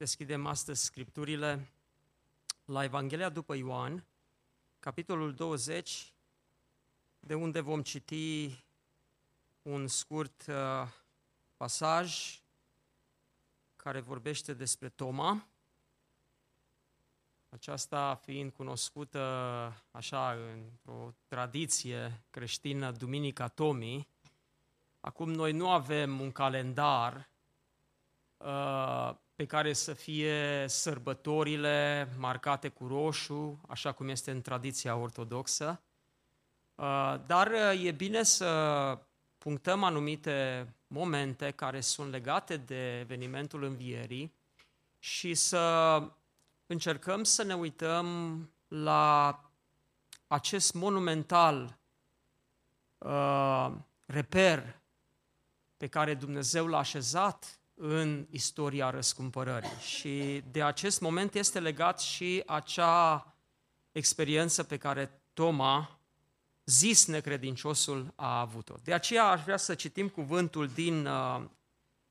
deschidem astăzi scripturile la Evanghelia după Ioan, capitolul 20, de unde vom citi un scurt uh, pasaj care vorbește despre Toma, aceasta fiind cunoscută așa într-o tradiție creștină, Duminica Tomii, acum noi nu avem un calendar uh, pe care să fie sărbătorile marcate cu roșu, așa cum este în tradiția ortodoxă, uh, dar uh, e bine să punctăm anumite momente care sunt legate de evenimentul învierii și să încercăm să ne uităm la acest monumental uh, reper pe care Dumnezeu l-a așezat în istoria răscumpărării. Și de acest moment este legat și acea experiență pe care Toma, zis necredinciosul, a avut-o. De aceea aș vrea să citim cuvântul din uh,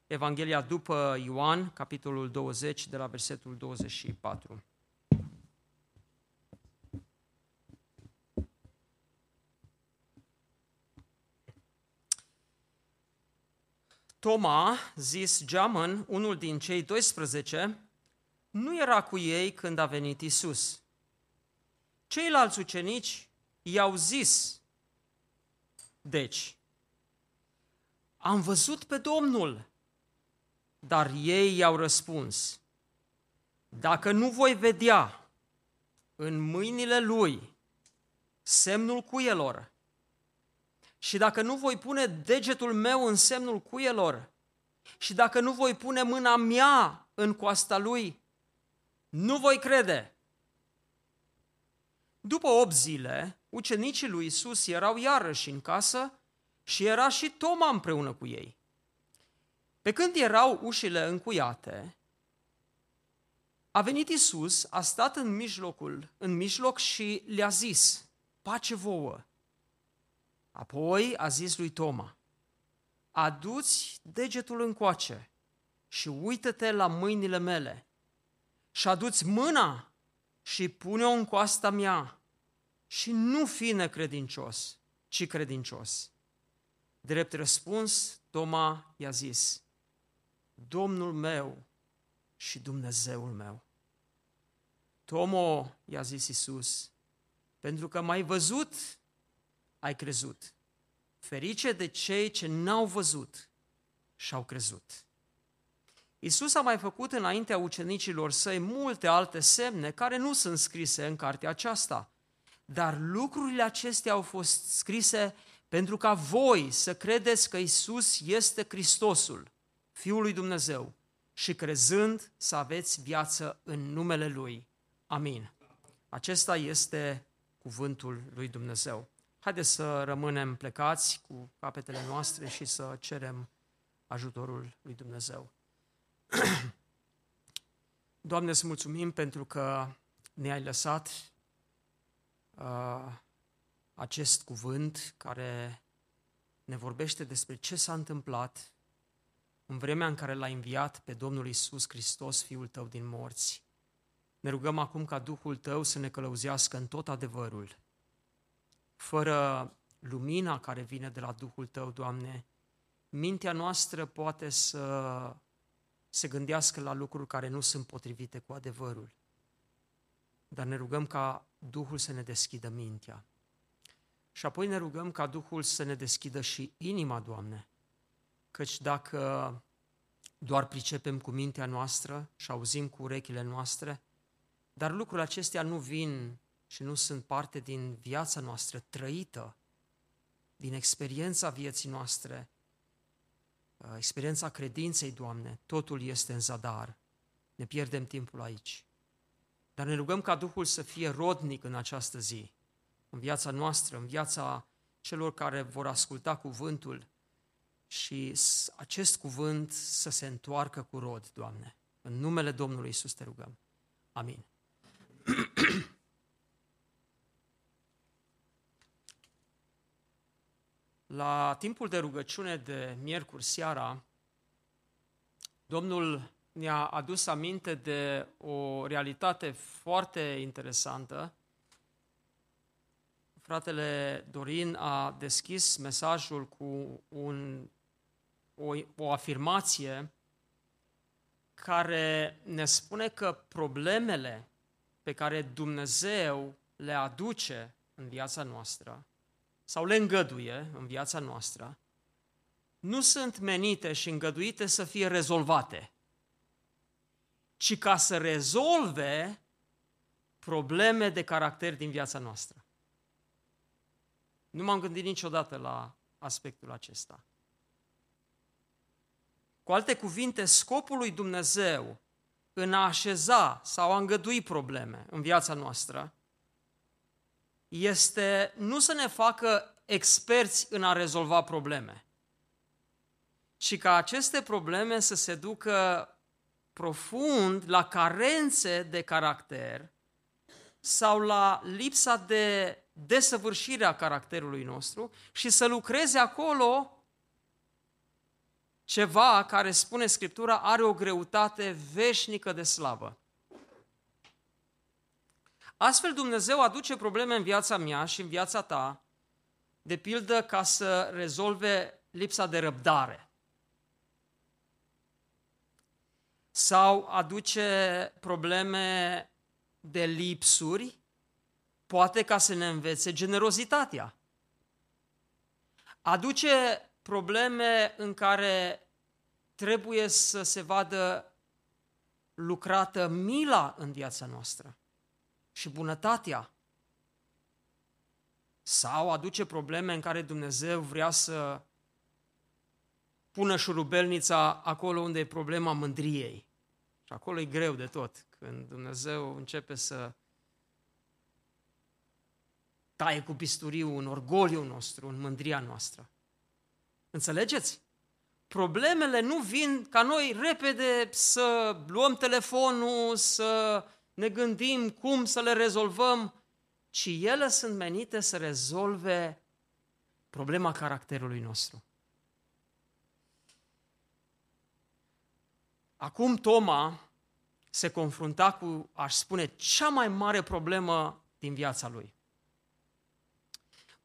Evanghelia după Ioan, capitolul 20, de la versetul 24. Toma, zis Geamăn, unul din cei 12, nu era cu ei când a venit Isus. Ceilalți ucenici i-au zis, deci, am văzut pe Domnul, dar ei i-au răspuns, dacă nu voi vedea în mâinile lui semnul cuielor și dacă nu voi pune degetul meu în semnul cuielor și dacă nu voi pune mâna mea în coasta lui, nu voi crede. După 8 zile, ucenicii lui Isus erau iarăși în casă și era și Toma împreună cu ei. Pe când erau ușile încuiate, a venit Isus, a stat în mijlocul, în mijloc și le-a zis, pace vouă. Apoi a zis lui Toma, aduți degetul încoace și uită-te la mâinile mele și aduți mâna și pune-o în coasta mea și nu fi necredincios, ci credincios. Drept răspuns, Toma i-a zis, Domnul meu și Dumnezeul meu. Tomo, i-a zis Isus, pentru că m-ai văzut, ai crezut. Ferice de cei ce n-au văzut și au crezut. Isus a mai făcut înaintea ucenicilor săi multe alte semne care nu sunt scrise în cartea aceasta, dar lucrurile acestea au fost scrise pentru ca voi să credeți că Isus este Hristosul, Fiul lui Dumnezeu, și crezând să aveți viață în numele Lui. Amin. Acesta este cuvântul lui Dumnezeu. Haideți să rămânem plecați cu capetele noastre și să cerem ajutorul lui Dumnezeu. Doamne, să mulțumim pentru că ne-ai lăsat uh, acest cuvânt care ne vorbește despre ce s-a întâmplat în vremea în care l-ai înviat pe Domnul Isus Hristos, Fiul Tău din morți. Ne rugăm acum ca Duhul Tău să ne călăuzească în tot adevărul fără lumina care vine de la Duhul Tău, Doamne, mintea noastră poate să se gândească la lucruri care nu sunt potrivite cu adevărul. Dar ne rugăm ca Duhul să ne deschidă mintea. Și apoi ne rugăm ca Duhul să ne deschidă și inima, Doamne. Căci dacă doar pricepem cu mintea noastră și auzim cu urechile noastre, dar lucrurile acestea nu vin și nu sunt parte din viața noastră trăită, din experiența vieții noastre, uh, experiența credinței, Doamne, totul este în zadar. ne pierdem timpul aici. Dar ne rugăm ca Duhul să fie rodnic în această zi, în viața noastră, în viața celor care vor asculta cuvântul și acest cuvânt să se întoarcă cu rod, Doamne. În numele Domnului Isus te rugăm. Amin. La timpul de rugăciune de miercuri seara, Domnul ne-a adus aminte de o realitate foarte interesantă. Fratele Dorin a deschis mesajul cu un, o, o afirmație care ne spune că problemele pe care Dumnezeu le aduce în viața noastră sau le îngăduie în viața noastră, nu sunt menite și îngăduite să fie rezolvate, ci ca să rezolve probleme de caracter din viața noastră. Nu m-am gândit niciodată la aspectul acesta. Cu alte cuvinte, scopul lui Dumnezeu în a așeza sau a îngădui probleme în viața noastră este nu să ne facă experți în a rezolva probleme, ci ca aceste probleme să se ducă profund la carențe de caracter sau la lipsa de desăvârșire a caracterului nostru și să lucreze acolo ceva care, spune Scriptura, are o greutate veșnică de slavă. Astfel Dumnezeu aduce probleme în viața mea și în viața ta, de pildă ca să rezolve lipsa de răbdare. Sau aduce probleme de lipsuri, poate ca să ne învețe generozitatea. Aduce probleme în care trebuie să se vadă lucrată mila în viața noastră și bunătatea. Sau aduce probleme în care Dumnezeu vrea să pună șurubelnița acolo unde e problema mândriei. Și acolo e greu de tot, când Dumnezeu începe să taie cu pisturiu în orgoliul nostru, în mândria noastră. Înțelegeți? Problemele nu vin ca noi repede să luăm telefonul, să ne gândim cum să le rezolvăm, ci ele sunt menite să rezolve problema caracterului nostru. Acum Toma se confrunta cu, aș spune, cea mai mare problemă din viața lui.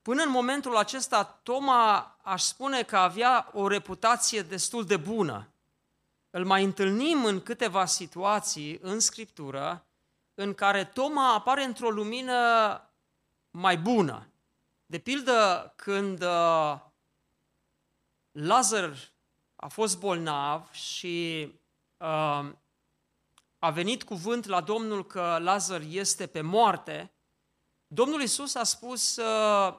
Până în momentul acesta, Toma aș spune că avea o reputație destul de bună. Îl mai întâlnim în câteva situații în Scriptură în care Toma apare într-o lumină mai bună. De pildă, când uh, Lazar a fost bolnav și uh, a venit cuvânt la Domnul că Lazar este pe moarte, Domnul Isus a spus, uh,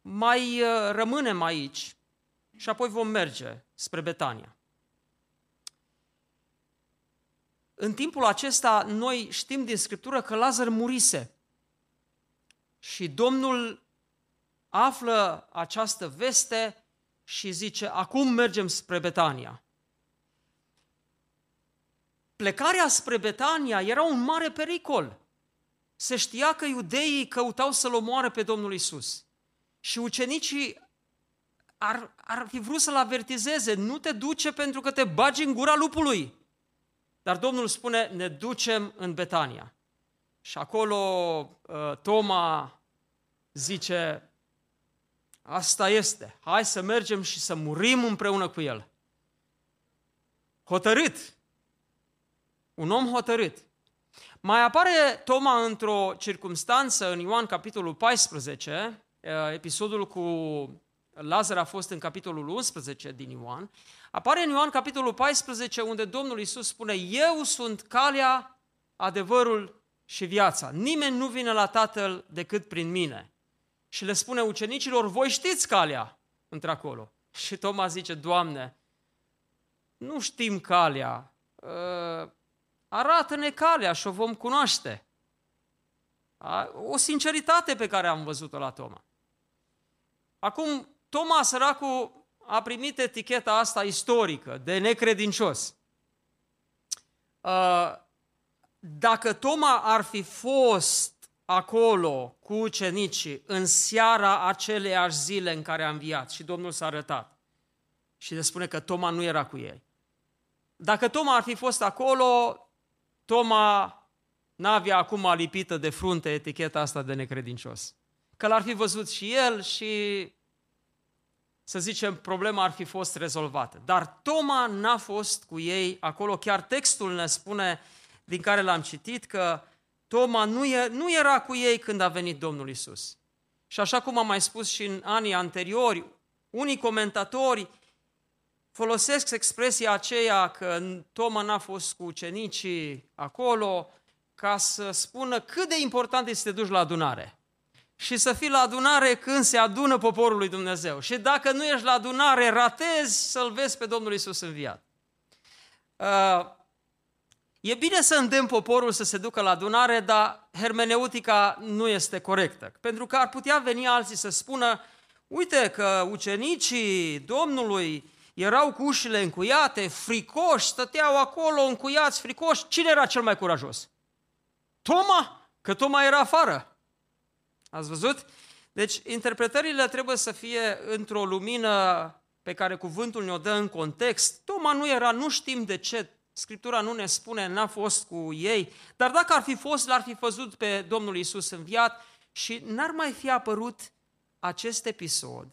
mai uh, rămânem aici și apoi vom merge spre Betania. În timpul acesta, noi știm din Scriptură că Lazar murise. Și Domnul află această veste și zice, acum mergem spre Betania. Plecarea spre Betania era un mare pericol. Se știa că iudeii căutau să-l omoare pe Domnul Isus. Și ucenicii ar, ar fi vrut să-l avertizeze, nu te duce pentru că te bagi în gura lupului. Dar Domnul spune, ne ducem în Betania. Și acolo uh, Toma zice, asta este, hai să mergem și să murim împreună cu el. Hotărât. Un om hotărât. Mai apare Toma într-o circunstanță în Ioan capitolul 14, uh, episodul cu Lazar a fost în capitolul 11 din Ioan, apare în Ioan capitolul 14 unde Domnul Isus spune Eu sunt calea, adevărul și viața. Nimeni nu vine la Tatăl decât prin mine. Și le spune ucenicilor, voi știți calea într-acolo. Și Toma zice, Doamne, nu știm calea, ă, arată-ne calea și o vom cunoaște. O sinceritate pe care am văzut-o la Toma. Acum, Toma, săracul, a primit eticheta asta istorică, de necredincios. Uh, dacă Toma ar fi fost acolo cu ucenicii în seara aceleiași zile în care a înviat și Domnul s-a arătat și se spune că Toma nu era cu ei. Dacă Toma ar fi fost acolo, Toma n-avea acum lipită de frunte eticheta asta de necredincios. Că l-ar fi văzut și el și, să zicem, problema ar fi fost rezolvată. Dar Toma n-a fost cu ei acolo. Chiar textul ne spune, din care l-am citit, că Toma nu, e, nu era cu ei când a venit Domnul Isus. Și așa cum am mai spus și în anii anteriori, unii comentatori folosesc expresia aceea că Toma n-a fost cu ucenicii acolo, ca să spună cât de important este să te duci la adunare. Și să fii la adunare când se adună poporul lui Dumnezeu. Și dacă nu ești la adunare, ratezi să-L vezi pe Domnul Isus înviat. Uh, e bine să îndemn poporul să se ducă la adunare, dar hermeneutica nu este corectă. Pentru că ar putea veni alții să spună, uite că ucenicii Domnului erau cu ușile încuiate, fricoși, stăteau acolo încuiați, fricoși. Cine era cel mai curajos? Toma, că Toma era afară. Ați văzut? Deci, interpretările trebuie să fie într-o lumină pe care cuvântul ne-o dă în context. Toma nu era, nu știm de ce, Scriptura nu ne spune, n-a fost cu ei, dar dacă ar fi fost, l-ar fi văzut pe Domnul Isus înviat și n-ar mai fi apărut acest episod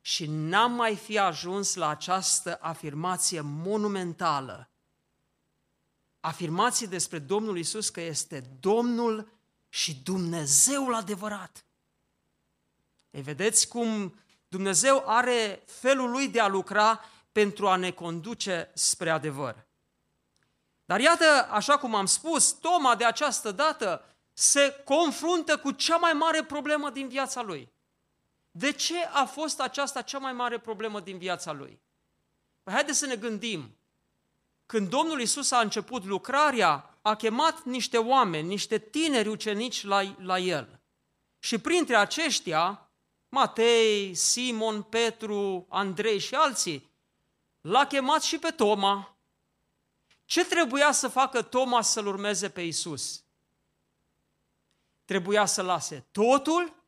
și n-am mai fi ajuns la această afirmație monumentală afirmații despre Domnul Isus că este Domnul și Dumnezeul adevărat. Ei, vedeți cum Dumnezeu are felul lui de a lucra pentru a ne conduce spre adevăr. Dar iată, așa cum am spus, Toma de această dată se confruntă cu cea mai mare problemă din viața lui. De ce a fost aceasta cea mai mare problemă din viața lui? Păi haideți să ne gândim. Când Domnul Isus a început lucrarea, a chemat niște oameni, niște tineri ucenici la, la el. Și printre aceștia, Matei, Simon, Petru, Andrei și alții, l-a chemat și pe Toma. Ce trebuia să facă Toma să-L urmeze pe Isus? Trebuia să lase totul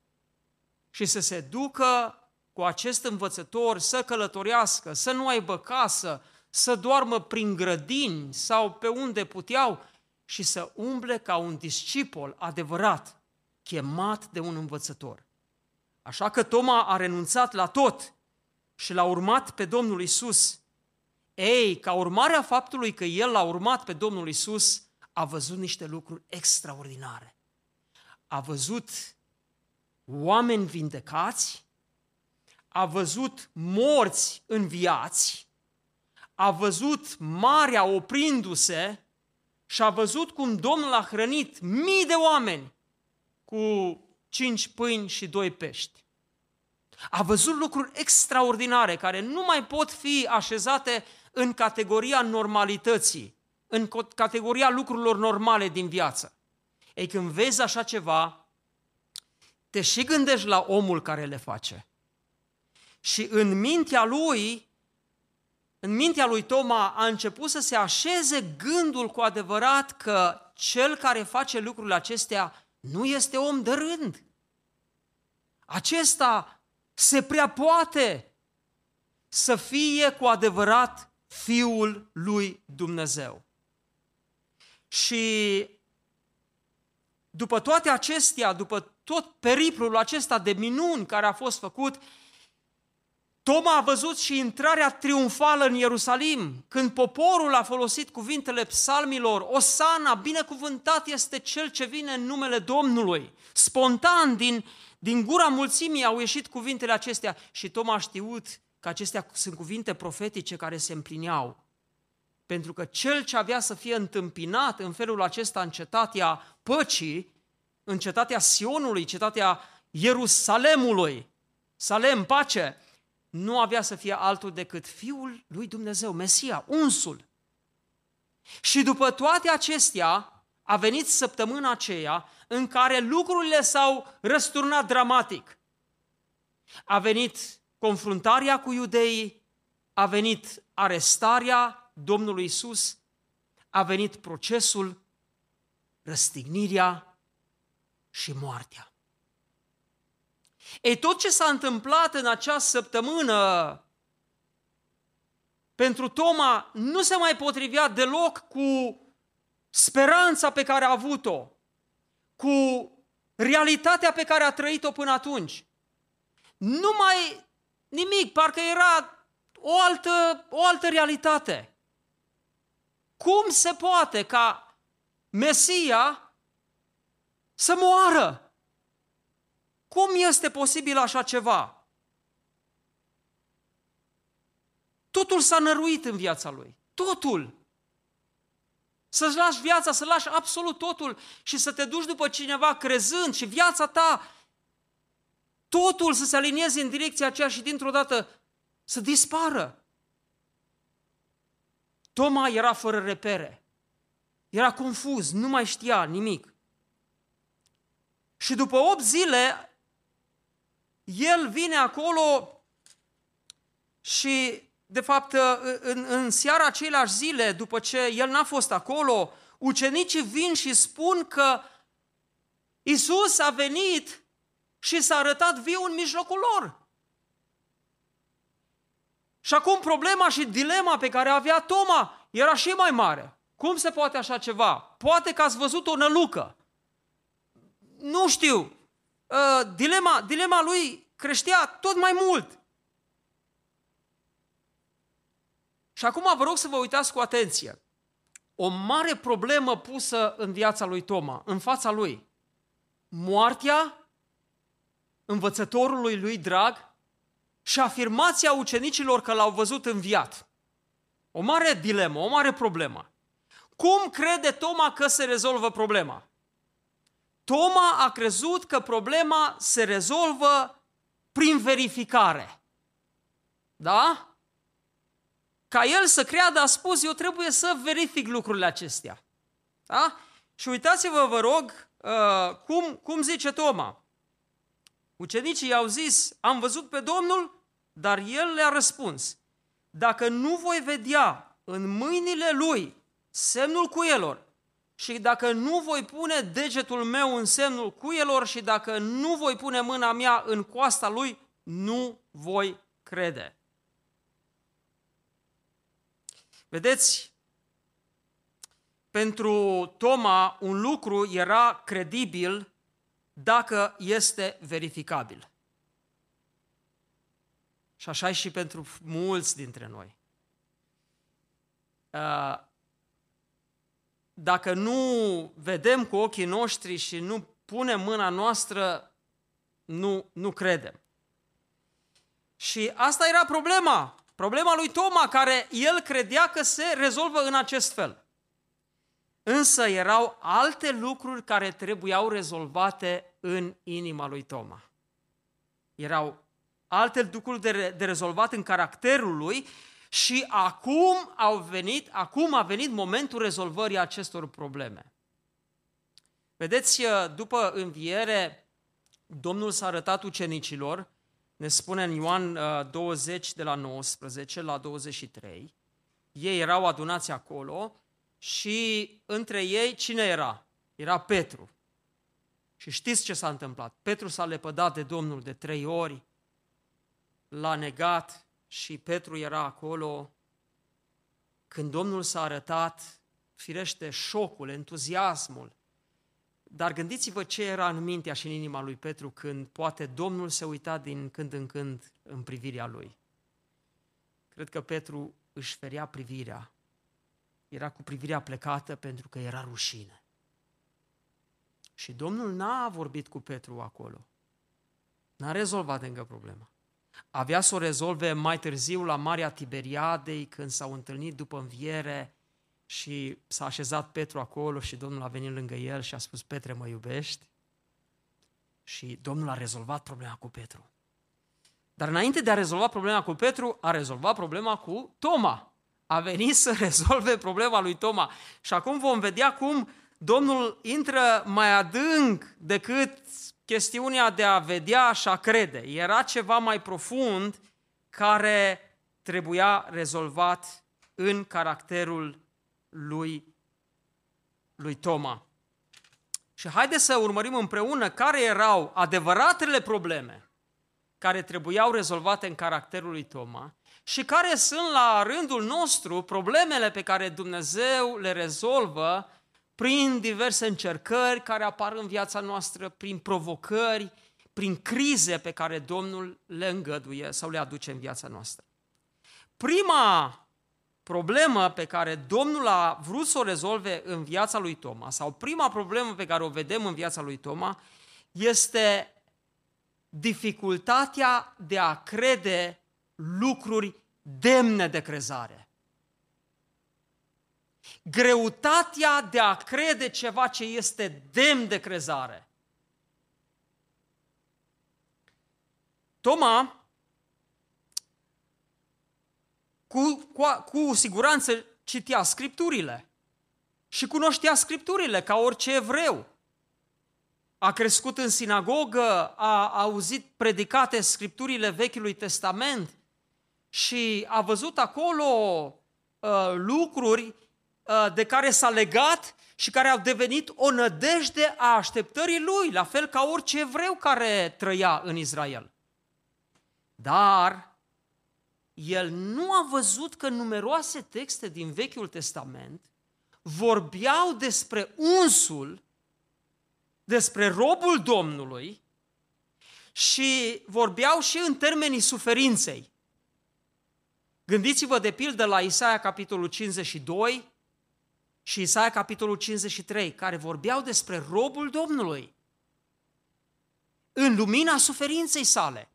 și să se ducă cu acest învățător să călătorească, să nu aibă casă, să doarmă prin grădini sau pe unde puteau și să umble ca un discipol adevărat, chemat de un învățător. Așa că Toma a renunțat la tot și l-a urmat pe Domnul Isus. Ei, ca urmare a faptului că el l-a urmat pe Domnul Isus, a văzut niște lucruri extraordinare. A văzut oameni vindecați, a văzut morți înviați, a văzut marea oprindu-se și a văzut cum Domnul a hrănit mii de oameni cu cinci pâini și doi pești. A văzut lucruri extraordinare care nu mai pot fi așezate în categoria normalității, în categoria lucrurilor normale din viață. Ei, când vezi așa ceva, te și gândești la omul care le face. Și în mintea lui în mintea lui Toma a început să se așeze gândul cu adevărat că cel care face lucrurile acestea nu este om de rând. Acesta se prea poate să fie cu adevărat Fiul lui Dumnezeu. Și după toate acestea, după tot periplul acesta de minuni care a fost făcut, Toma a văzut și intrarea triumfală în Ierusalim, când poporul a folosit cuvintele psalmilor, Osana, binecuvântat este cel ce vine în numele Domnului. Spontan, din, din gura mulțimii au ieșit cuvintele acestea și Toma a știut că acestea sunt cuvinte profetice care se împlineau. Pentru că cel ce avea să fie întâmpinat în felul acesta în cetatea păcii, în cetatea Sionului, cetatea Ierusalemului, Salem, pace, nu avea să fie altul decât Fiul lui Dumnezeu, Mesia, unsul. Și după toate acestea, a venit săptămâna aceea în care lucrurile s-au răsturnat dramatic. A venit confruntarea cu iudeii, a venit arestarea Domnului Isus, a venit procesul, răstignirea și moartea. Ei, tot ce s-a întâmplat în această săptămână pentru Toma nu se mai potrivea deloc cu speranța pe care a avut-o, cu realitatea pe care a trăit-o până atunci. Nu mai nimic, parcă era o altă, o altă realitate. Cum se poate ca Mesia să moară? Cum este posibil așa ceva? Totul s-a năruit în viața lui. Totul. Să-ți lași viața, să lași absolut totul și să te duci după cineva crezând și viața ta, totul să se alinieze în direcția aceea și dintr-o dată să dispară. Toma era fără repere. Era confuz, nu mai știa nimic. Și după 8 zile, el vine acolo și de fapt, în, în seara aceleași zile, după ce el n-a fost acolo, ucenicii vin și spun că Isus a venit și s-a arătat viu în mijlocul lor. Și acum problema și dilema pe care avea Toma era și mai mare. Cum se poate așa ceva? Poate că ați văzut o nălucă. Nu știu. Uh, dilema, dilema lui creștea tot mai mult. Și acum vă rog să vă uitați cu atenție. O mare problemă pusă în viața lui Toma, în fața lui. Moartea învățătorului lui drag și afirmația ucenicilor că l-au văzut înviat. O mare dilemă, o mare problemă. Cum crede Toma că se rezolvă problema? Toma a crezut că problema se rezolvă prin verificare. Da? ca el să creadă, a spus, eu trebuie să verific lucrurile acestea. Da? Și uitați-vă, vă rog, uh, cum, cum zice Toma. Ucenicii i-au zis, am văzut pe Domnul, dar el le-a răspuns, dacă nu voi vedea în mâinile lui semnul cuielor și dacă nu voi pune degetul meu în semnul cuielor și dacă nu voi pune mâna mea în coasta lui, nu voi crede. Vedeți, pentru Toma un lucru era credibil dacă este verificabil. Și așa e și pentru mulți dintre noi. Uh, dacă nu vedem cu ochii noștri și nu punem mâna noastră, nu, nu credem. Și asta era problema. Problema lui Toma, care el credea că se rezolvă în acest fel. Însă erau alte lucruri care trebuiau rezolvate în inima lui Toma. Erau alte lucruri de, de rezolvat în caracterul lui și acum au venit, acum a venit momentul rezolvării acestor probleme. Vedeți, după înviere, Domnul s-a arătat ucenicilor ne spune în Ioan 20 uh, de la 19 la 23, ei erau adunați acolo și între ei cine era? Era Petru. Și știți ce s-a întâmplat? Petru s-a lepădat de Domnul de trei ori, l-a negat și Petru era acolo. Când Domnul s-a arătat, firește șocul, entuziasmul, dar gândiți-vă ce era în mintea și în inima lui Petru când poate Domnul se uita din când în când în privirea lui. Cred că Petru își ferea privirea. Era cu privirea plecată pentru că era rușine. Și Domnul n-a vorbit cu Petru acolo. N-a rezolvat încă problema. Avea să o rezolve mai târziu la Marea Tiberiadei, când s-au întâlnit după înviere și s-a așezat Petru acolo și Domnul a venit lângă el și a spus, Petre, mă iubești? Și Domnul a rezolvat problema cu Petru. Dar înainte de a rezolva problema cu Petru, a rezolvat problema cu Toma. a venit să rezolve problema lui Toma. Și acum vom vedea cum Domnul intră mai adânc decât chestiunea de a vedea și a crede. Era ceva mai profund care trebuia rezolvat în caracterul lui, lui Toma. Și haideți să urmărim împreună care erau adevăratele probleme care trebuiau rezolvate în caracterul lui Toma și care sunt la rândul nostru problemele pe care Dumnezeu le rezolvă prin diverse încercări care apar în viața noastră, prin provocări, prin crize pe care Domnul le îngăduie sau le aduce în viața noastră. Prima problemă pe care Domnul a vrut să o rezolve în viața lui Toma, sau prima problemă pe care o vedem în viața lui Toma, este dificultatea de a crede lucruri demne de crezare. Greutatea de a crede ceva ce este demn de crezare. Toma cu, cu, cu siguranță citea scripturile și cunoștea scripturile ca orice evreu. A crescut în sinagogă, a auzit predicate scripturile Vechiului Testament și a văzut acolo uh, lucruri uh, de care s-a legat și care au devenit o nădejde a așteptării lui, la fel ca orice evreu care trăia în Israel. Dar el nu a văzut că numeroase texte din Vechiul Testament vorbeau despre unsul, despre robul Domnului și vorbeau și în termenii suferinței. Gândiți-vă de pildă la Isaia capitolul 52 și Isaia capitolul 53, care vorbeau despre robul Domnului în lumina suferinței sale.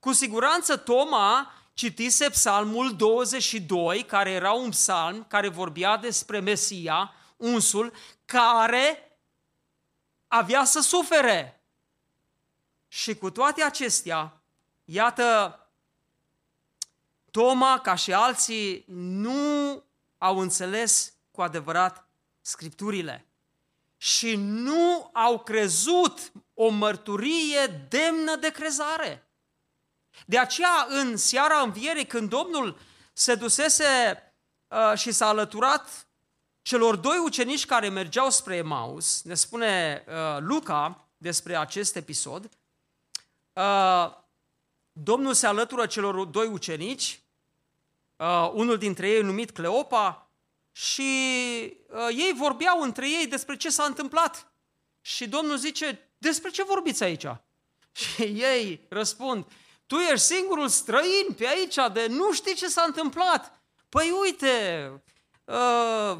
Cu siguranță Toma citise psalmul 22, care era un psalm care vorbea despre Mesia, unsul, care avea să sufere. Și cu toate acestea, iată, Toma, ca și alții, nu au înțeles cu adevărat Scripturile și nu au crezut o mărturie demnă de crezare. De aceea, în seara învierii, când Domnul se dusese uh, și s-a alăturat celor doi ucenici care mergeau spre Emaus, ne spune uh, Luca despre acest episod, uh, Domnul se alătură celor doi ucenici, uh, unul dintre ei numit Cleopa, și uh, ei vorbeau între ei despre ce s-a întâmplat. Și Domnul zice, despre ce vorbiți aici? Și ei răspund, tu ești singurul străin pe aici de nu știi ce s-a întâmplat. Păi uite, uh,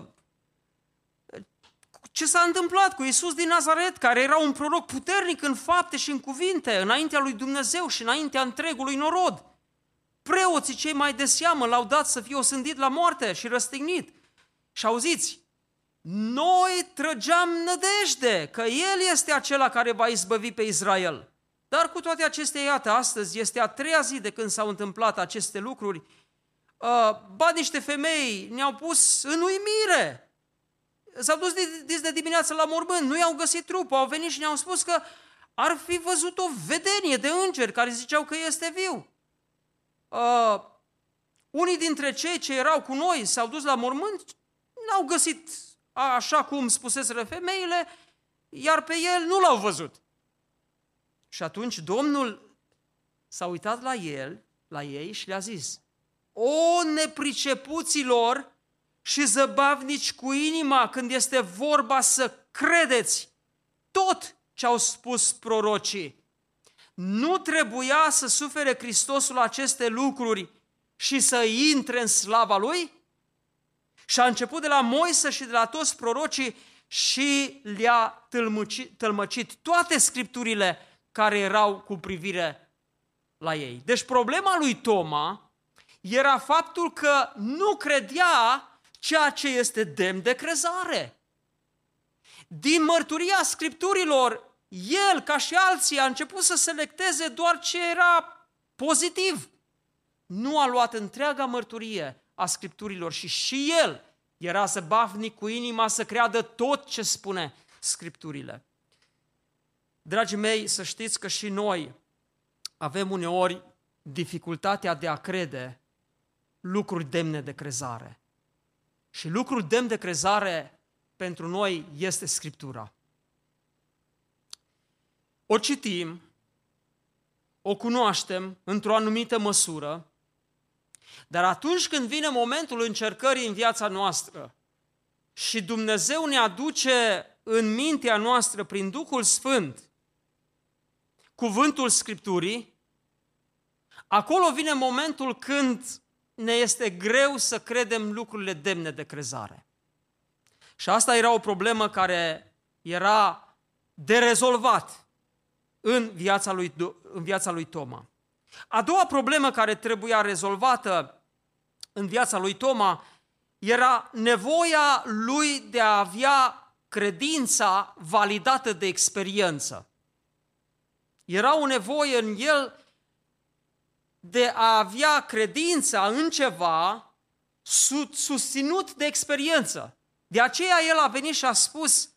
ce s-a întâmplat cu Isus din Nazaret, care era un proroc puternic în fapte și în cuvinte, înaintea lui Dumnezeu și înaintea întregului norod. Preoții cei mai de seamă l-au dat să fie osândit la moarte și răstignit. Și auziți, noi trăgeam nădejde că El este acela care va izbăvi pe Israel. Dar cu toate acestea, iată, astăzi este a treia zi de când s-au întâmplat aceste lucruri. Uh, ba, niște femei ne-au pus în uimire. S-au dus de, de dimineață la mormânt, nu i-au găsit trupul, au venit și ne-au spus că ar fi văzut o vedenie de îngeri care ziceau că este viu. Uh, unii dintre cei ce erau cu noi s-au dus la mormânt, n-au găsit așa cum spuseseră femeile, iar pe el nu l-au văzut. Și atunci Domnul s-a uitat la el, la ei și le-a zis, O nepricepuților și zăbavnici cu inima când este vorba să credeți tot ce au spus prorocii. Nu trebuia să sufere Hristosul aceste lucruri și să intre în slava Lui? Și a început de la Moise și de la toți prorocii și le-a tălmăcit toate scripturile care erau cu privire la ei. Deci problema lui Toma era faptul că nu credea ceea ce este demn de crezare. Din mărturia scripturilor, el, ca și alții, a început să selecteze doar ce era pozitiv. Nu a luat întreaga mărturie a Scripturilor și și el era zăbavnic cu inima să creadă tot ce spune Scripturile. Dragii mei, să știți că și noi avem uneori dificultatea de a crede lucruri demne de crezare. Și lucrul demn de crezare pentru noi este Scriptura. O citim, o cunoaștem într-o anumită măsură, dar atunci când vine momentul încercării în viața noastră și Dumnezeu ne aduce în mintea noastră prin Duhul Sfânt cuvântul Scripturii, acolo vine momentul când ne este greu să credem lucrurile demne de crezare. Și asta era o problemă care era de rezolvat în viața lui, în viața lui Toma. A doua problemă care trebuia rezolvată în viața lui Toma era nevoia lui de a avea credința validată de experiență. Era o nevoie în el de a avea credința în ceva susținut de experiență. De aceea el a venit și a spus,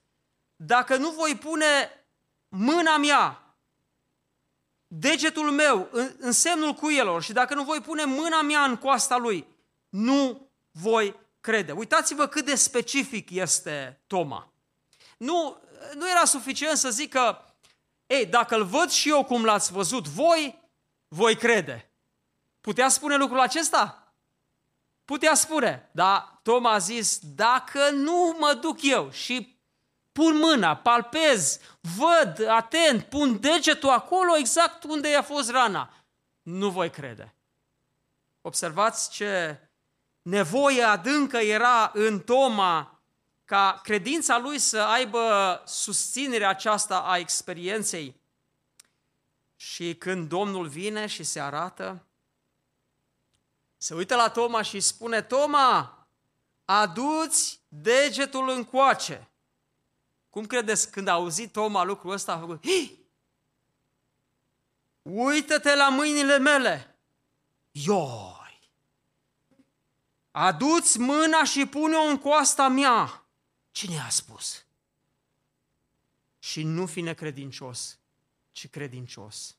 dacă nu voi pune mâna mea, degetul meu în, în semnul cuielor și dacă nu voi pune mâna mea în coasta lui, nu voi crede. Uitați-vă cât de specific este Toma. Nu, nu era suficient să zică, ei, dacă îl văd și eu cum l-ați văzut voi, voi crede. Putea spune lucrul acesta? Putea spune, dar Toma a zis, dacă nu mă duc eu și pun mâna, palpez, văd, atent, pun degetul acolo exact unde i-a fost rana, nu voi crede. Observați ce nevoie adâncă era în Toma ca credința lui să aibă susținerea aceasta a experienței. Și când Domnul vine și se arată, se uită la Toma și spune, Toma, aduți degetul încoace. Cum credeți când a auzit Toma lucrul ăsta? A făcut, Uită-te la mâinile mele! Ioi! Aduți mâna și pune-o în coasta mea! Cine a spus? Și nu fi necredincios, ci credincios.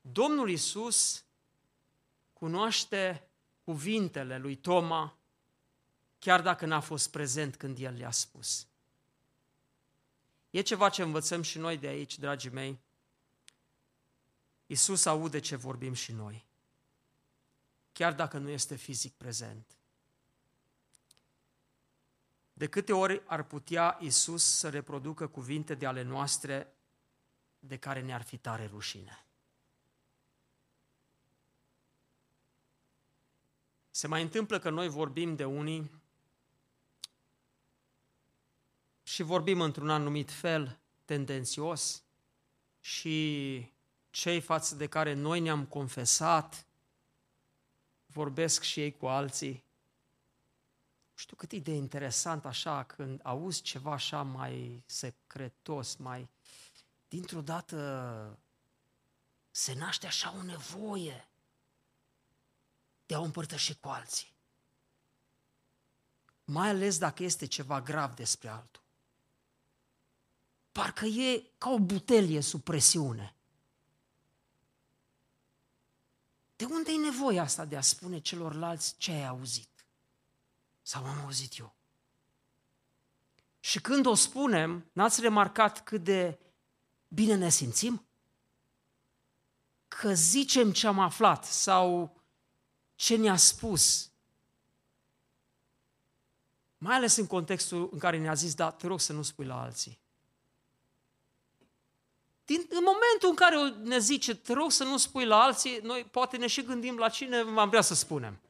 Domnul Isus cunoaște cuvintele lui Toma, chiar dacă n-a fost prezent când el le-a spus. E ceva ce învățăm și noi de aici, dragii mei. Isus aude ce vorbim și noi, chiar dacă nu este fizic prezent. De câte ori ar putea Isus să reproducă cuvinte de ale noastre de care ne-ar fi tare rușine? Se mai întâmplă că noi vorbim de unii și vorbim într-un anumit fel tendențios și cei față de care noi ne-am confesat vorbesc și ei cu alții. Știu cât e de interesant așa când auzi ceva așa mai secretos, mai... Dintr-o dată se naște așa o nevoie de a o împărtăși cu alții. Mai ales dacă este ceva grav despre altul. Parcă e ca o butelie sub presiune. De unde e nevoia asta de a spune celorlalți ce ai auzit? Sau am auzit eu? Și când o spunem, n-ați remarcat cât de bine ne simțim? Că zicem ce am aflat sau ce ne-a spus. Mai ales în contextul în care ne-a zis, da, te rog să nu spui la alții. Din, în momentul în care ne zice, te rog să nu spui la alții, noi poate ne și gândim la cine am vrea să spunem.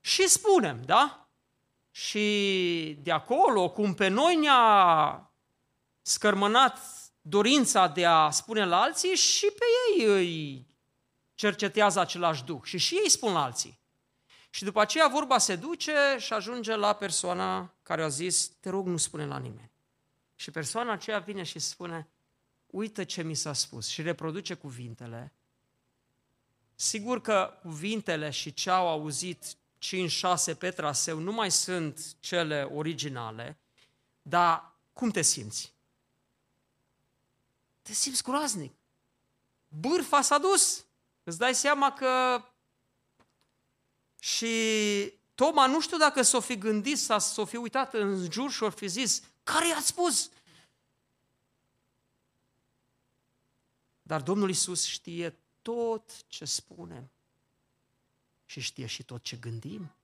Și spunem, da? Și de acolo, cum pe noi ne-a scărmănat dorința de a spune la alții, și pe ei îi cercetează același duh și și ei spun la alții. Și după aceea vorba se duce și ajunge la persoana care a zis, te rog, nu spune la nimeni. Și persoana aceea vine și spune, uită ce mi s-a spus și reproduce cuvintele Sigur că cuvintele și ce au auzit 5-6 pe traseu nu mai sunt cele originale, dar cum te simți? Te simți groaznic. Bârfa s-a dus. Îți dai seama că și Toma nu știu dacă s-o fi gândit sau s-o fi uitat în jur și o fi zis, care i-a spus? Dar Domnul Isus știe tot ce spunem și știe și tot ce gândim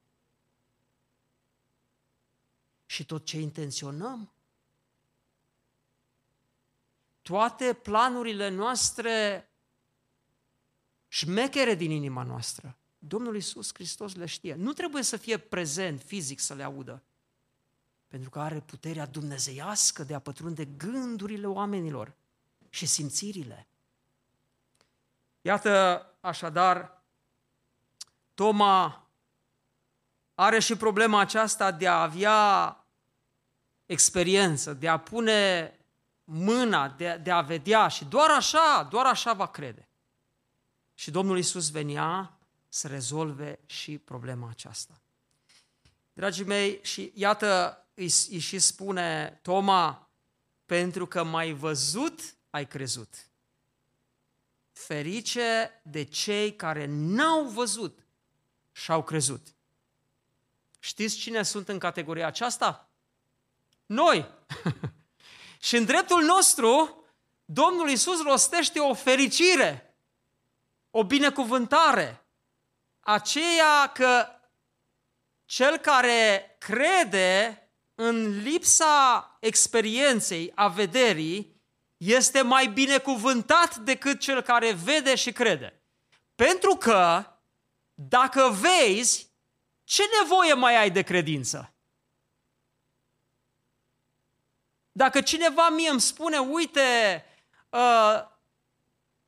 și tot ce intenționăm. Toate planurile noastre șmechere din inima noastră. Domnul Isus Hristos le știe. Nu trebuie să fie prezent fizic să le audă, pentru că are puterea dumnezeiască de a pătrunde gândurile oamenilor și simțirile. Iată, așadar, Toma are și problema aceasta de a avea experiență, de a pune mâna, de, de a vedea și doar așa, doar așa va crede. Și Domnul Isus venea să rezolve și problema aceasta. Dragii mei, și iată, îi, îi și spune Toma, pentru că mai văzut, ai crezut. Ferice de cei care n-au văzut și au crezut. Știți cine sunt în categoria aceasta? Noi! și în dreptul nostru, Domnul Isus rostește o fericire, o binecuvântare, aceea că cel care crede în lipsa experienței, a vederii, este mai binecuvântat decât cel care vede și crede. Pentru că dacă vezi, ce nevoie mai ai de credință? Dacă cineva mie îmi spune, uite, uh,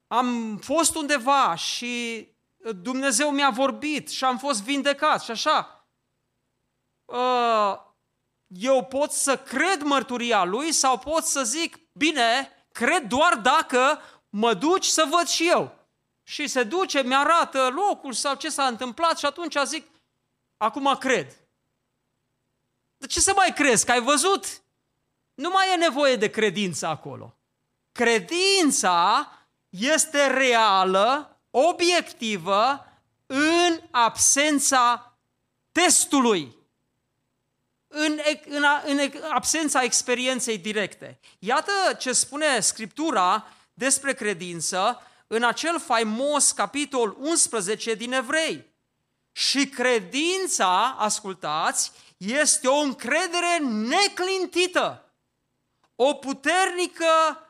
am fost undeva și Dumnezeu mi-a vorbit și am fost vindecat și așa, uh, eu pot să cred mărturia lui sau pot să zic, bine, cred doar dacă mă duci să văd și eu. Și se duce, mi-arată locul sau ce s-a întâmplat și atunci zic, acum cred. De ce să mai crezi? Că ai văzut? Nu mai e nevoie de credință acolo. Credința este reală, obiectivă, în absența testului, în, în, în absența experienței directe. Iată ce spune Scriptura despre credință în acel faimos capitol 11 din Evrei. Și credința, ascultați, este o încredere neclintită, o puternică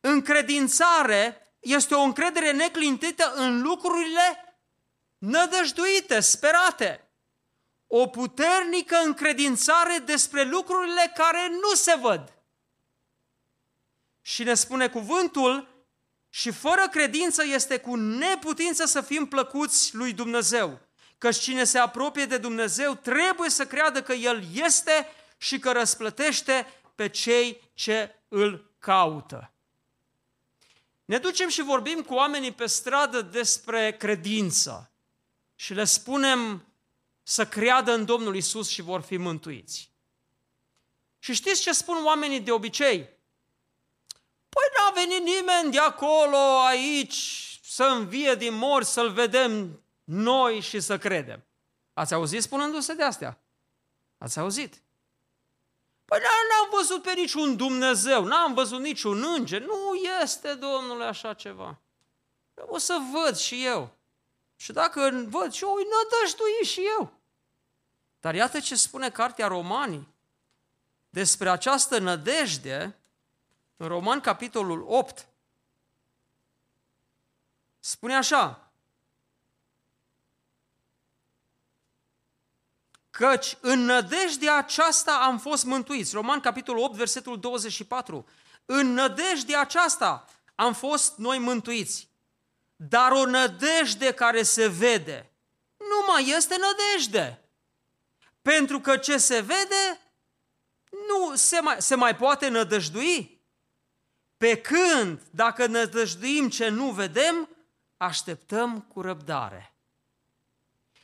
încredințare, este o încredere neclintită în lucrurile nădăjduite, sperate. O puternică încredințare despre lucrurile care nu se văd. Și ne spune cuvântul și fără credință este cu neputință să fim plăcuți lui Dumnezeu. Căci cine se apropie de Dumnezeu trebuie să creadă că El este și că răsplătește pe cei ce îl caută. Ne ducem și vorbim cu oamenii pe stradă despre credință și le spunem să creadă în Domnul Isus și vor fi mântuiți. Și știți ce spun oamenii de obicei? Păi n-a venit nimeni de acolo, aici, să învie din morți, să-L vedem noi și să credem. Ați auzit spunându-se de astea? Ați auzit? Păi n-am văzut pe niciun Dumnezeu, n-am văzut niciun înger. Nu este, Domnule, așa ceva. O să văd și eu. Și dacă văd și eu, îi nădăjdui și eu. Dar iată ce spune Cartea Romanii despre această nădejde în Roman, capitolul 8, spune așa, căci în nădejdea aceasta am fost mântuiți. Roman, capitolul 8, versetul 24. În nădejdea aceasta am fost noi mântuiți. Dar o nădejde care se vede nu mai este nădejde. Pentru că ce se vede nu se mai, se mai poate nădăjdui. Pe când, dacă nădăjduim ce nu vedem, așteptăm cu răbdare.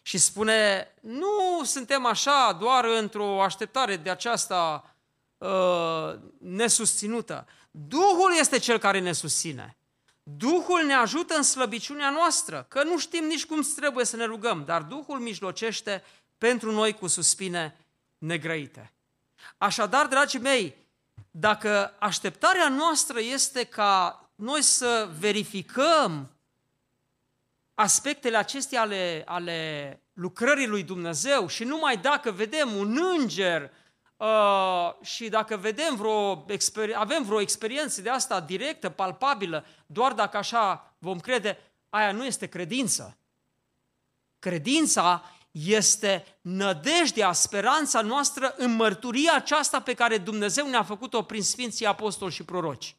Și spune, nu suntem așa doar într-o așteptare de aceasta uh, nesusținută. Duhul este cel care ne susține. Duhul ne ajută în slăbiciunea noastră, că nu știm nici cum trebuie să ne rugăm, dar Duhul mijlocește pentru noi cu suspine negrăite. Așadar, dragii mei, dacă așteptarea noastră este ca noi să verificăm aspectele acestea ale, ale lucrării lui Dumnezeu și numai dacă vedem un înger uh, și dacă vedem vreo avem vreo experiență de asta directă, palpabilă, doar dacă așa vom crede, aia nu este credință. Credința este nădejdea, speranța noastră în mărturia aceasta pe care Dumnezeu ne-a făcut-o prin Sfinții Apostoli și Proroci.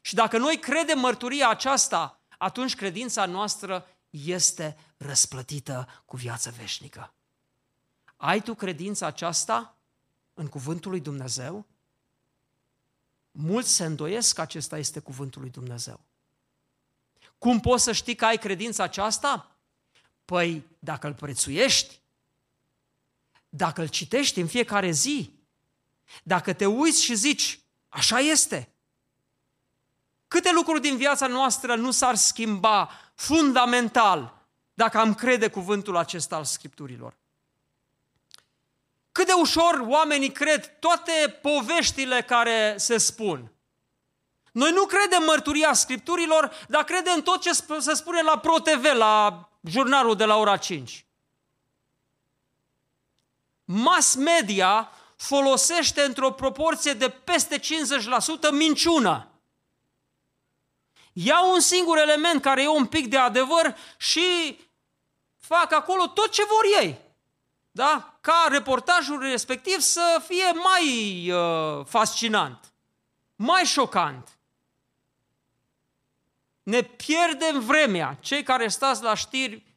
Și dacă noi credem mărturia aceasta, atunci credința noastră este răsplătită cu viață veșnică. Ai tu credința aceasta în cuvântul lui Dumnezeu? Mulți se îndoiesc că acesta este cuvântul lui Dumnezeu. Cum poți să știi că ai credința aceasta? Păi, dacă îl prețuiești, dacă îl citești în fiecare zi, dacă te uiți și zici, așa este. Câte lucruri din viața noastră nu s-ar schimba fundamental dacă am crede cuvântul acesta al Scripturilor? Cât de ușor oamenii cred toate poveștile care se spun. Noi nu credem mărturia Scripturilor, dar credem tot ce se spune la ProTV, la jurnalul de la ora 5. Mass media folosește într-o proporție de peste 50% minciună. Iau un singur element care e un pic de adevăr și fac acolo tot ce vor ei. Da? Ca reportajul respectiv să fie mai uh, fascinant, mai șocant. Ne pierdem vremea. Cei care stați la știri,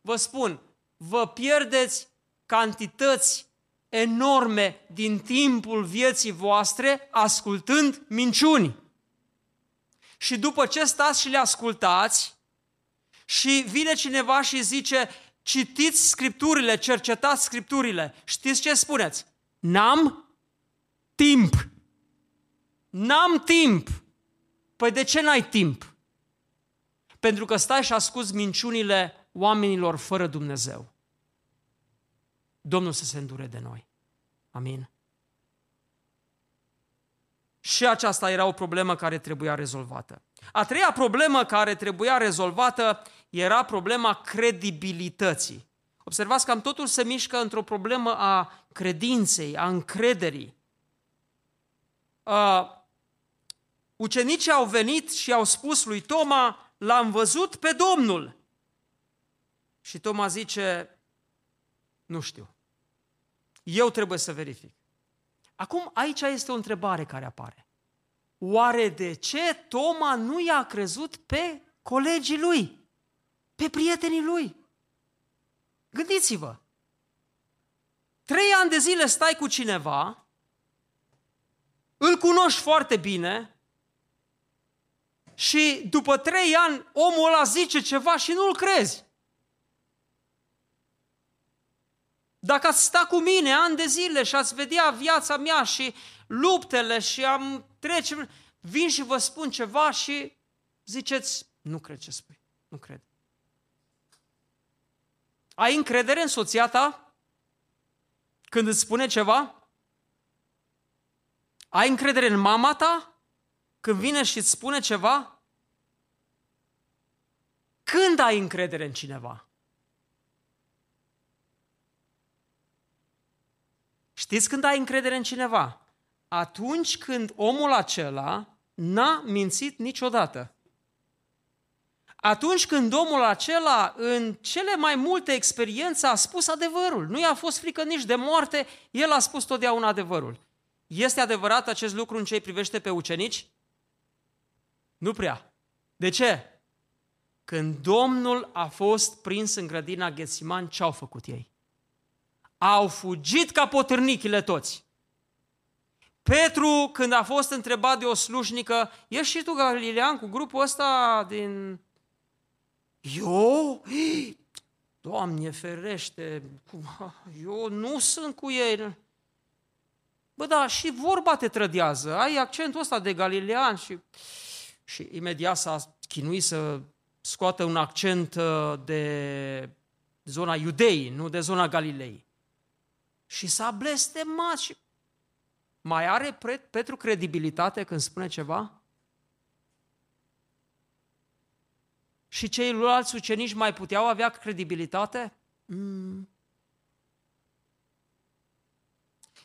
vă spun, vă pierdeți cantități enorme din timpul vieții voastre ascultând minciuni. Și după ce stați și le ascultați și vine cineva și zice, citiți scripturile, cercetați scripturile, știți ce spuneți? N-am timp. N-am timp. Păi de ce n-ai timp? Pentru că stai și asculți minciunile oamenilor fără Dumnezeu. Domnul să se îndure de noi. Amin. Și aceasta era o problemă care trebuia rezolvată. A treia problemă care trebuia rezolvată era problema credibilității. Observați că am totul se mișcă într-o problemă a credinței, a încrederii. Uh, ucenicii au venit și au spus lui Toma, l-am văzut pe Domnul. Și Toma zice, nu știu. Eu trebuie să verific. Acum, aici este o întrebare care apare. Oare de ce Toma nu i-a crezut pe colegii lui, pe prietenii lui? Gândiți-vă. Trei ani de zile stai cu cineva, îl cunoști foarte bine, și după trei ani omul ăla zice ceva și nu-l crezi. Dacă ați sta cu mine ani de zile și ați vedea viața mea și luptele și am trece, vin și vă spun ceva și ziceți, nu cred ce spui, nu cred. Ai încredere în soția ta când îți spune ceva? Ai încredere în mama ta când vine și îți spune ceva? Când ai încredere în cineva? Știți când ai încredere în cineva? Atunci când omul acela n-a mințit niciodată. Atunci când omul acela, în cele mai multe experiențe, a spus adevărul. Nu i-a fost frică nici de moarte, el a spus totdeauna adevărul. Este adevărat acest lucru în ce îi privește pe ucenici? Nu prea. De ce? Când Domnul a fost prins în grădina Ghețiman, ce au făcut ei? Au fugit ca potârnichile toți. Petru, când a fost întrebat de o slușnică, ești și tu galilean cu grupul ăsta din Eu? Doamne ferește, eu nu sunt cu ei. Bă, da, și vorba te trădează. Ai accentul ăsta de galilean și, și imediat s-a chinuit să scoată un accent uh, de zona Iudei, nu de zona Galilei. Și s-a blestemat și mai are Petru credibilitate când spune ceva? Și ceilalți ucenici mai puteau avea credibilitate? Mm.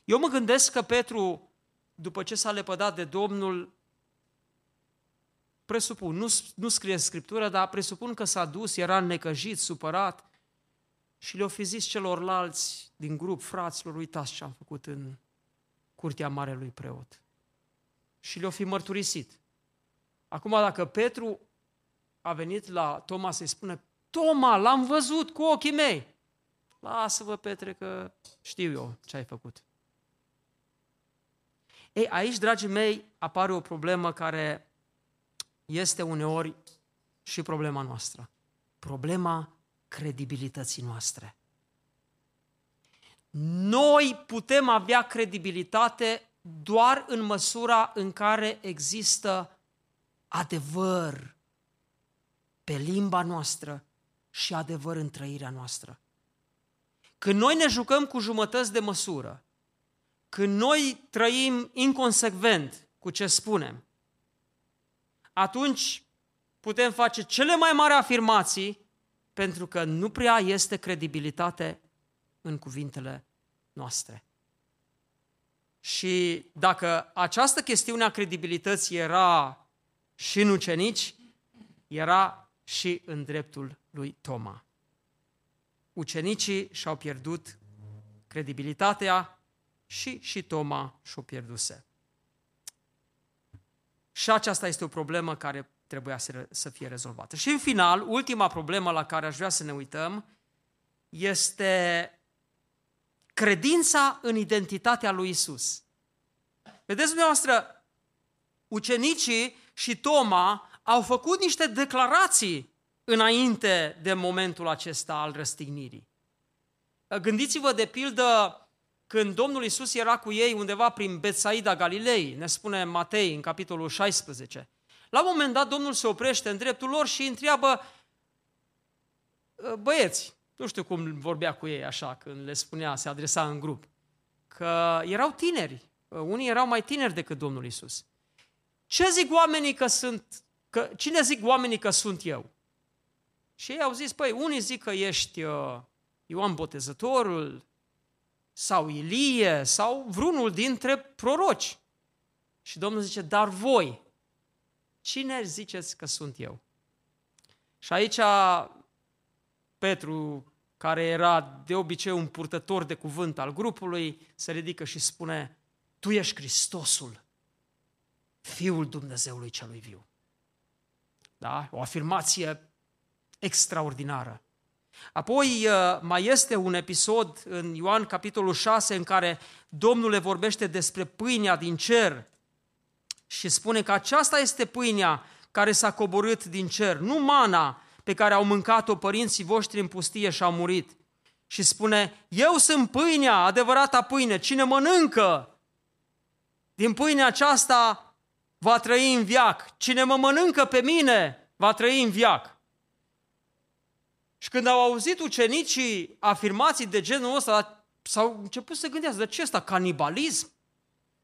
Eu mă gândesc că Petru, după ce s-a lepădat de Domnul, presupun, nu, nu scrie Scriptură, dar presupun că s-a dus, era necăjit, supărat și le-a fi zis celorlalți din grup, fraților, uitați ce am făcut în curtea marelui preot. Și le-a fi mărturisit. Acum, dacă Petru a venit la Toma să-i spună, Toma, l-am văzut cu ochii mei. Lasă-vă, Petre, că știu eu ce ai făcut. Ei, aici, dragii mei, apare o problemă care este uneori și problema noastră. Problema credibilității noastre. Noi putem avea credibilitate doar în măsura în care există adevăr pe limba noastră și adevăr în trăirea noastră. Când noi ne jucăm cu jumătăți de măsură, când noi trăim inconsecvent cu ce spunem, atunci putem face cele mai mari afirmații pentru că nu prea este credibilitate în cuvintele noastre. Și dacă această chestiune a credibilității era și în ucenici, era și în dreptul lui Toma. Ucenicii și-au pierdut credibilitatea și și Toma și-o pierduse. Și aceasta este o problemă care trebuia să, să fie rezolvată. Și în final, ultima problemă la care aș vrea să ne uităm este credința în identitatea lui Isus. Vedeți dumneavoastră, ucenicii și Toma au făcut niște declarații înainte de momentul acesta al răstignirii. Gândiți-vă de pildă când Domnul Isus era cu ei undeva prin Betsaida Galilei, ne spune Matei în capitolul 16. La un moment dat Domnul se oprește în dreptul lor și întreabă, băieți, nu știu cum vorbea cu ei așa când le spunea, se adresa în grup, că erau tineri, unii erau mai tineri decât Domnul Isus. Ce zic oamenii că sunt, că, cine zic oamenii că sunt eu? Și ei au zis, păi, unii zic că ești uh, Ioan Botezătorul, sau Ilie, sau vreunul dintre proroci. Și Domnul zice, dar voi, cine ziceți că sunt eu? Și aici Petru, care era de obicei un purtător de cuvânt al grupului, se ridică și spune, Tu ești Hristosul, Fiul Dumnezeului celui viu. Da? O afirmație extraordinară. Apoi uh, mai este un episod în Ioan capitolul 6 în care Domnul le vorbește despre pâinea din cer și spune că aceasta este pâinea care s-a coborât din cer, nu mana pe care au mâncat-o părinții voștri în pustie și au murit. Și spune, eu sunt pâinea, adevărata pâine, cine mănâncă din pâinea aceasta va trăi în viac. Cine mă mănâncă pe mine va trăi în viac. Și când au auzit ucenicii afirmații de genul ăsta, s-au început să gândească, de ce ăsta, canibalism?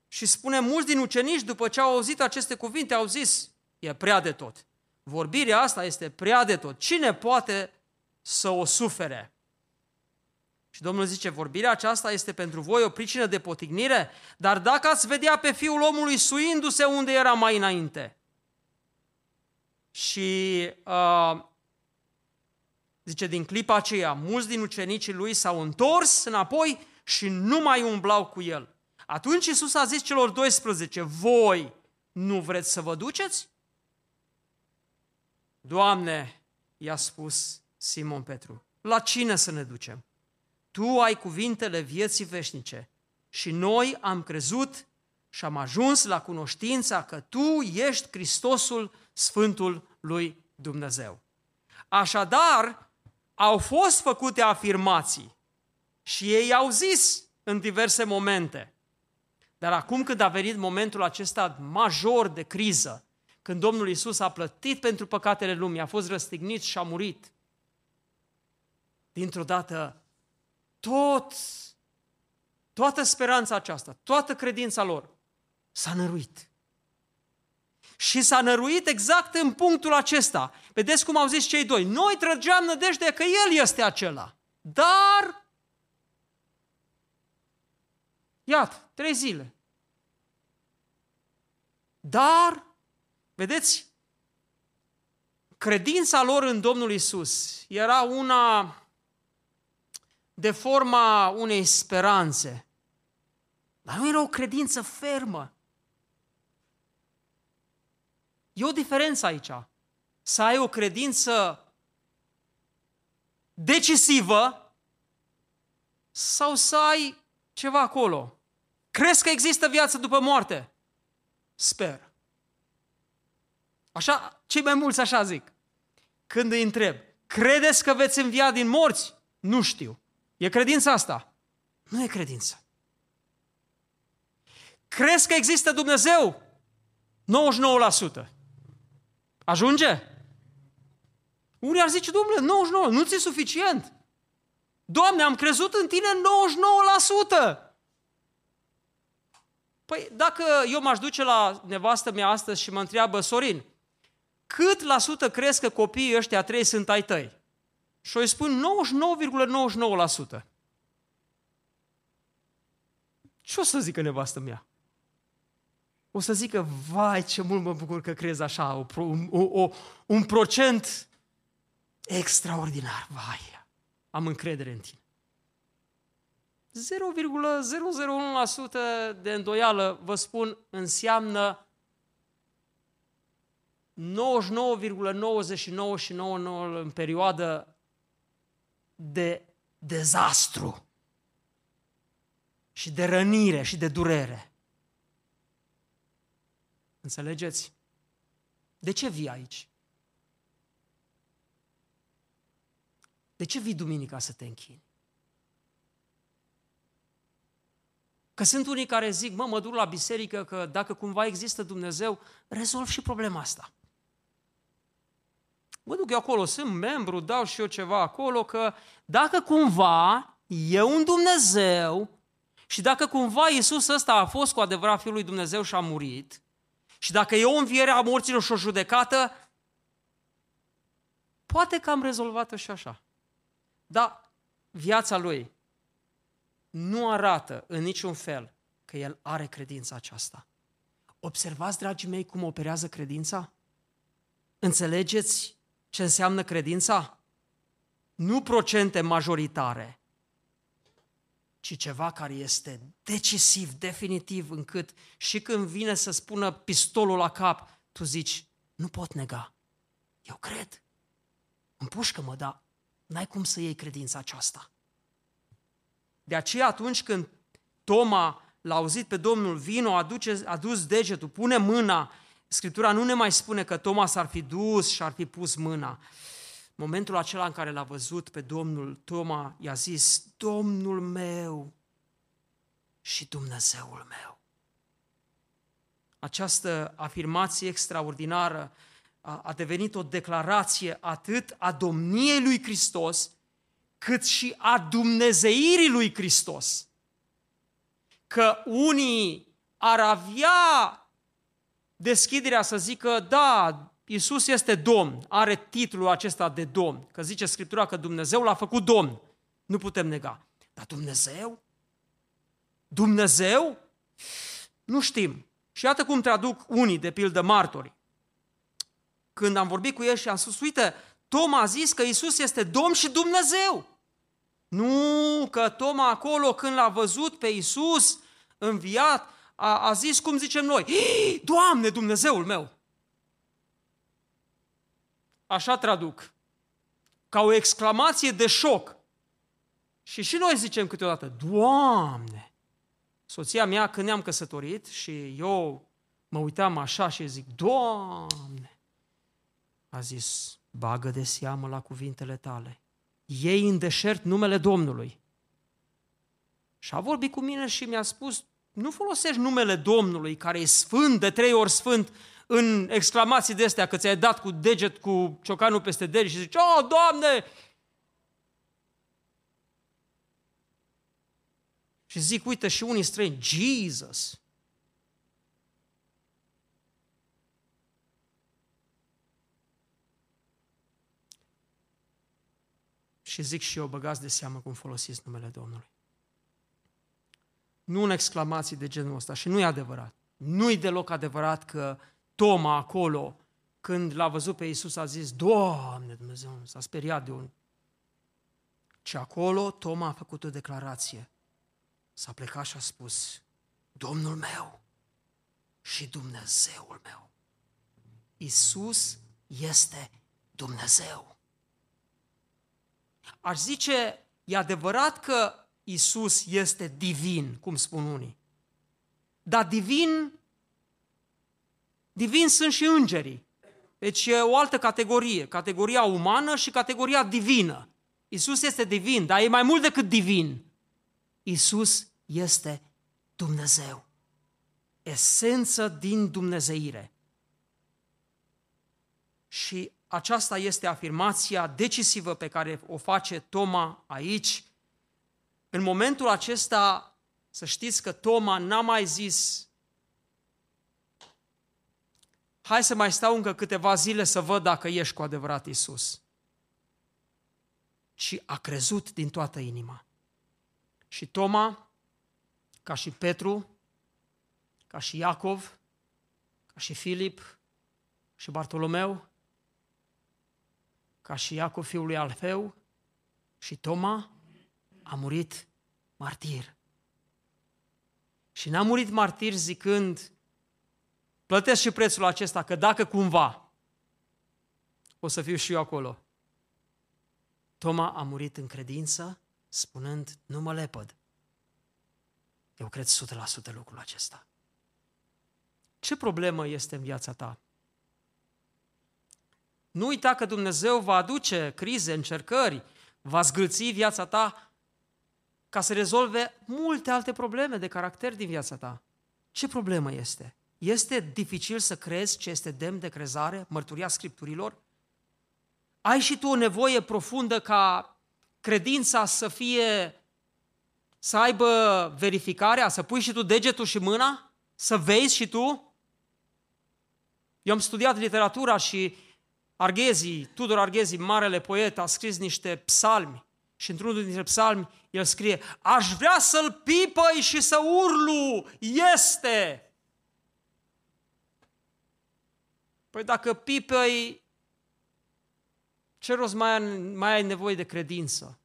Și spune, mulți din ucenici, după ce au auzit aceste cuvinte, au zis, e prea de tot. Vorbirea asta este prea de tot. Cine poate să o sufere? Și Domnul zice, vorbirea aceasta este pentru voi o pricină de potignire, dar dacă ați vedea pe Fiul omului suindu-se unde era mai înainte. Și uh, zice, din clipa aceea, mulți din ucenicii lui s-au întors înapoi și nu mai umblau cu el. Atunci Iisus a zis celor 12, voi nu vreți să vă duceți? Doamne, i-a spus Simon Petru, la cine să ne ducem? Tu ai cuvintele vieții veșnice și noi am crezut și am ajuns la cunoștința că Tu ești Hristosul Sfântul lui Dumnezeu. Așadar, au fost făcute afirmații și ei au zis în diverse momente. Dar acum când a venit momentul acesta major de criză, când Domnul Isus a plătit pentru păcatele lumii, a fost răstignit și a murit, dintr-o dată tot, toată speranța aceasta, toată credința lor s-a năruit. Și s-a năruit exact în punctul acesta. Vedeți cum au zis cei doi. Noi trăgeam nădejde că El este acela. Dar, iată, trei zile. Dar, vedeți, credința lor în Domnul Isus era una de forma unei speranțe. Dar nu era o credință fermă. E o diferență aici. Să ai o credință decisivă sau să ai ceva acolo. Crezi că există viață după moarte? Sper. Așa, cei mai mulți așa zic. Când îi întreb, credeți că veți învia din morți? Nu știu. E credința asta? Nu e credință. Crezi că există Dumnezeu? 99%. Ajunge? Unii ar zice, domnule, 99, nu ți-e suficient. Doamne, am crezut în tine 99%. Păi dacă eu m-aș duce la nevastă mea astăzi și mă întreabă, Sorin, cât la sută crezi că copiii ăștia trei sunt ai tăi? Și îi spun 99,99%. Ce o să zică nevastă mea? O să zică, vai, ce mult mă bucur că crezi așa, o, o, o, un procent extraordinar, vai, am încredere în tine. 0,001% de îndoială, vă spun, înseamnă 99,99 în perioadă de dezastru și de rănire și de durere. Înțelegeți? De ce vii aici? De ce vii duminica să te închini? Că sunt unii care zic, mă, mă duc la biserică că dacă cumva există Dumnezeu, rezolv și problema asta. Mă duc eu acolo, sunt membru, dau și eu ceva acolo, că dacă cumva e un Dumnezeu și dacă cumva Iisus ăsta a fost cu adevărat Fiul lui Dumnezeu și a murit, și dacă e o înviere a morților și o judecată, poate că am rezolvat-o și așa. Dar viața lui nu arată în niciun fel că el are credința aceasta. Observați, dragii mei, cum operează credința? Înțelegeți ce înseamnă credința? Nu procente majoritare, ci ceva care este decisiv, definitiv, încât și când vine să spună pistolul la cap, tu zici, nu pot nega. Eu cred. Împușcă-mă, dar n-ai cum să iei credința aceasta. De aceea atunci când Toma l-a auzit pe Domnul, vino, aduce, a dus degetul, pune mâna, Scriptura nu ne mai spune că Toma s-ar fi dus și ar fi pus mâna. Momentul acela în care l-a văzut pe Domnul, Toma i-a zis, Domnul meu și Dumnezeul meu. Această afirmație extraordinară a, a devenit o declarație atât a domniei lui Hristos, cât și a dumnezeirii lui Hristos. Că unii ar avea deschiderea să zică, da, Iisus este Domn, are titlul acesta de Domn, că zice Scriptura că Dumnezeu l-a făcut Domn. Nu putem nega. Dar Dumnezeu? Dumnezeu? Nu știm. Și iată cum traduc unii, de pildă martori. Când am vorbit cu ei și am spus, uite, Toma a zis că Isus este Domn și Dumnezeu. Nu, că Toma acolo când l-a văzut pe Isus înviat, a, a zis cum zicem noi, Doamne, Dumnezeul meu! Așa traduc. Ca o exclamație de șoc. Și și noi zicem câteodată, Doamne! Soția mea, când ne-am căsătorit și eu mă uitam așa și zic, Doamne! A zis, bagă de seamă la cuvintele tale. Ei în deșert numele Domnului. Și a vorbit cu mine și mi-a spus, nu folosești numele Domnului, care e sfânt, de trei ori sfânt, în exclamații de astea, că ți-ai dat cu deget, cu ciocanul peste deget și zici, oh, Doamne! Și zic, uite, și unii străini, Jesus! Și zic și eu, băgați de seamă cum folosiți numele Domnului. Nu în exclamații de genul ăsta. Și nu e adevărat. Nu e deloc adevărat că Toma acolo, când l-a văzut pe Iisus, a zis, Doamne Dumnezeu, s-a speriat de un... Și acolo Toma a făcut o declarație. S-a plecat și a spus, Domnul meu și Dumnezeul meu. Iisus este Dumnezeu. Aș zice, e adevărat că Isus este divin, cum spun unii. Dar divin, divin sunt și îngerii. Deci e o altă categorie, categoria umană și categoria divină. Isus este divin, dar e mai mult decât divin. Isus este Dumnezeu. Esență din Dumnezeire. Și aceasta este afirmația decisivă pe care o face Toma aici în momentul acesta, să știți că Toma n-a mai zis hai să mai stau încă câteva zile să văd dacă ești cu adevărat Isus. Și a crezut din toată inima. Și Toma, ca și Petru, ca și Iacov, ca și Filip și Bartolomeu, ca și Iacov fiul lui Alfeu și Toma, a murit martir. Și n-a murit martir zicând, plătesc și prețul acesta, că dacă cumva o să fiu și eu acolo. Toma a murit în credință, spunând, nu mă lepăd. Eu cred 100% lucrul acesta. Ce problemă este în viața ta? Nu uita că Dumnezeu va aduce crize, încercări, va zgâlți viața ta ca să rezolve multe alte probleme de caracter din viața ta. Ce problemă este? Este dificil să crezi ce este demn de crezare, mărturia Scripturilor? Ai și tu o nevoie profundă ca credința să fie, să aibă verificarea, să pui și tu degetul și mâna, să vezi și tu? Eu am studiat literatura și Arghezi, Tudor Arghezi, marele poet, a scris niște psalmi și într-unul dintre psalmi el scrie, aș vrea să-l pipăi și să urlu, este! Păi dacă pipăi, ce rost mai ai, mai ai nevoie de credință?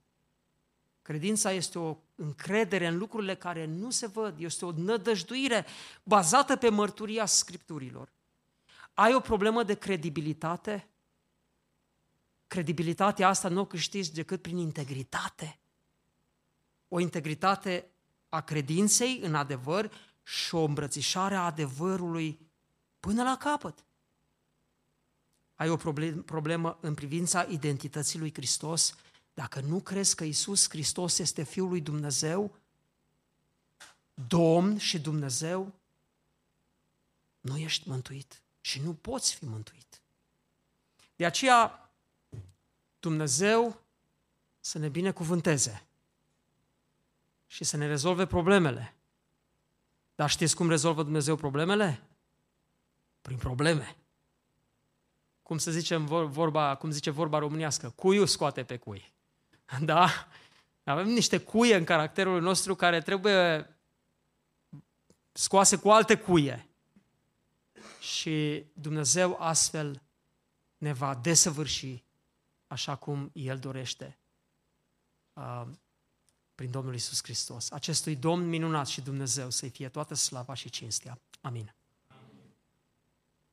Credința este o încredere în lucrurile care nu se văd, este o nădăjduire bazată pe mărturia Scripturilor. Ai o problemă de credibilitate? Credibilitatea asta nu o câștigi decât prin integritate. O integritate a credinței în adevăr și o îmbrățișare a adevărului până la capăt. Ai o problemă în privința identității lui Hristos? Dacă nu crezi că Isus Hristos este Fiul lui Dumnezeu, Domn și Dumnezeu, nu ești mântuit și nu poți fi mântuit. De aceea, Dumnezeu să ne binecuvânteze și să ne rezolve problemele. Dar știți cum rezolvă Dumnezeu problemele? Prin probleme. Cum să zicem vorba, cum zice vorba românească, cuiul scoate pe cui. Da? Avem niște cuie în caracterul nostru care trebuie scoase cu alte cuie. Și Dumnezeu astfel ne va desăvârși așa cum El dorește uh, prin Domnul Isus Hristos. Acestui Domn minunat și Dumnezeu să-i fie toată slava și cinstea. Amin.